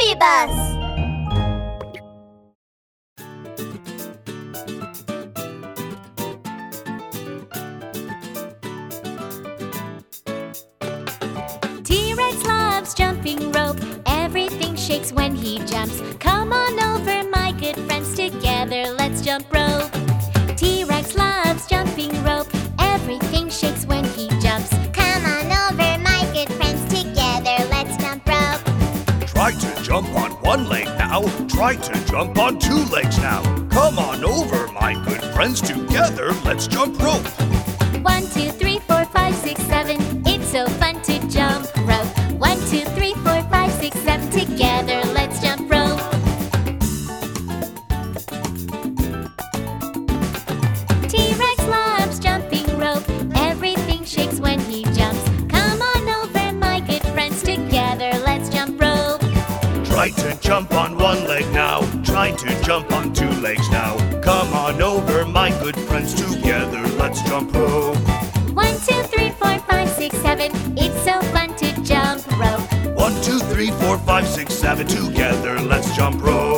Baby Bus. T-Rex loves jumping rope. Everything shakes when he jumps. Come on over, my good friends. Together, let's jump rope. T-Rex loves jumping rope. Everything shakes one leg now. Try to jump on two legs now. Come on over, my good friends. Together, let's jump rope. One, two, three, four, five, six, seven. It's so fun to jump rope. One, two, three, four, five, six, seven. Together, Try to jump on one leg now. Try to jump on two legs now. Come on over, my good friends. Together, let's jump rope. One, two, three, four, five, six, seven. It's so fun to jump rope. One, two, three, four, five, six, seven. Together, let's jump rope.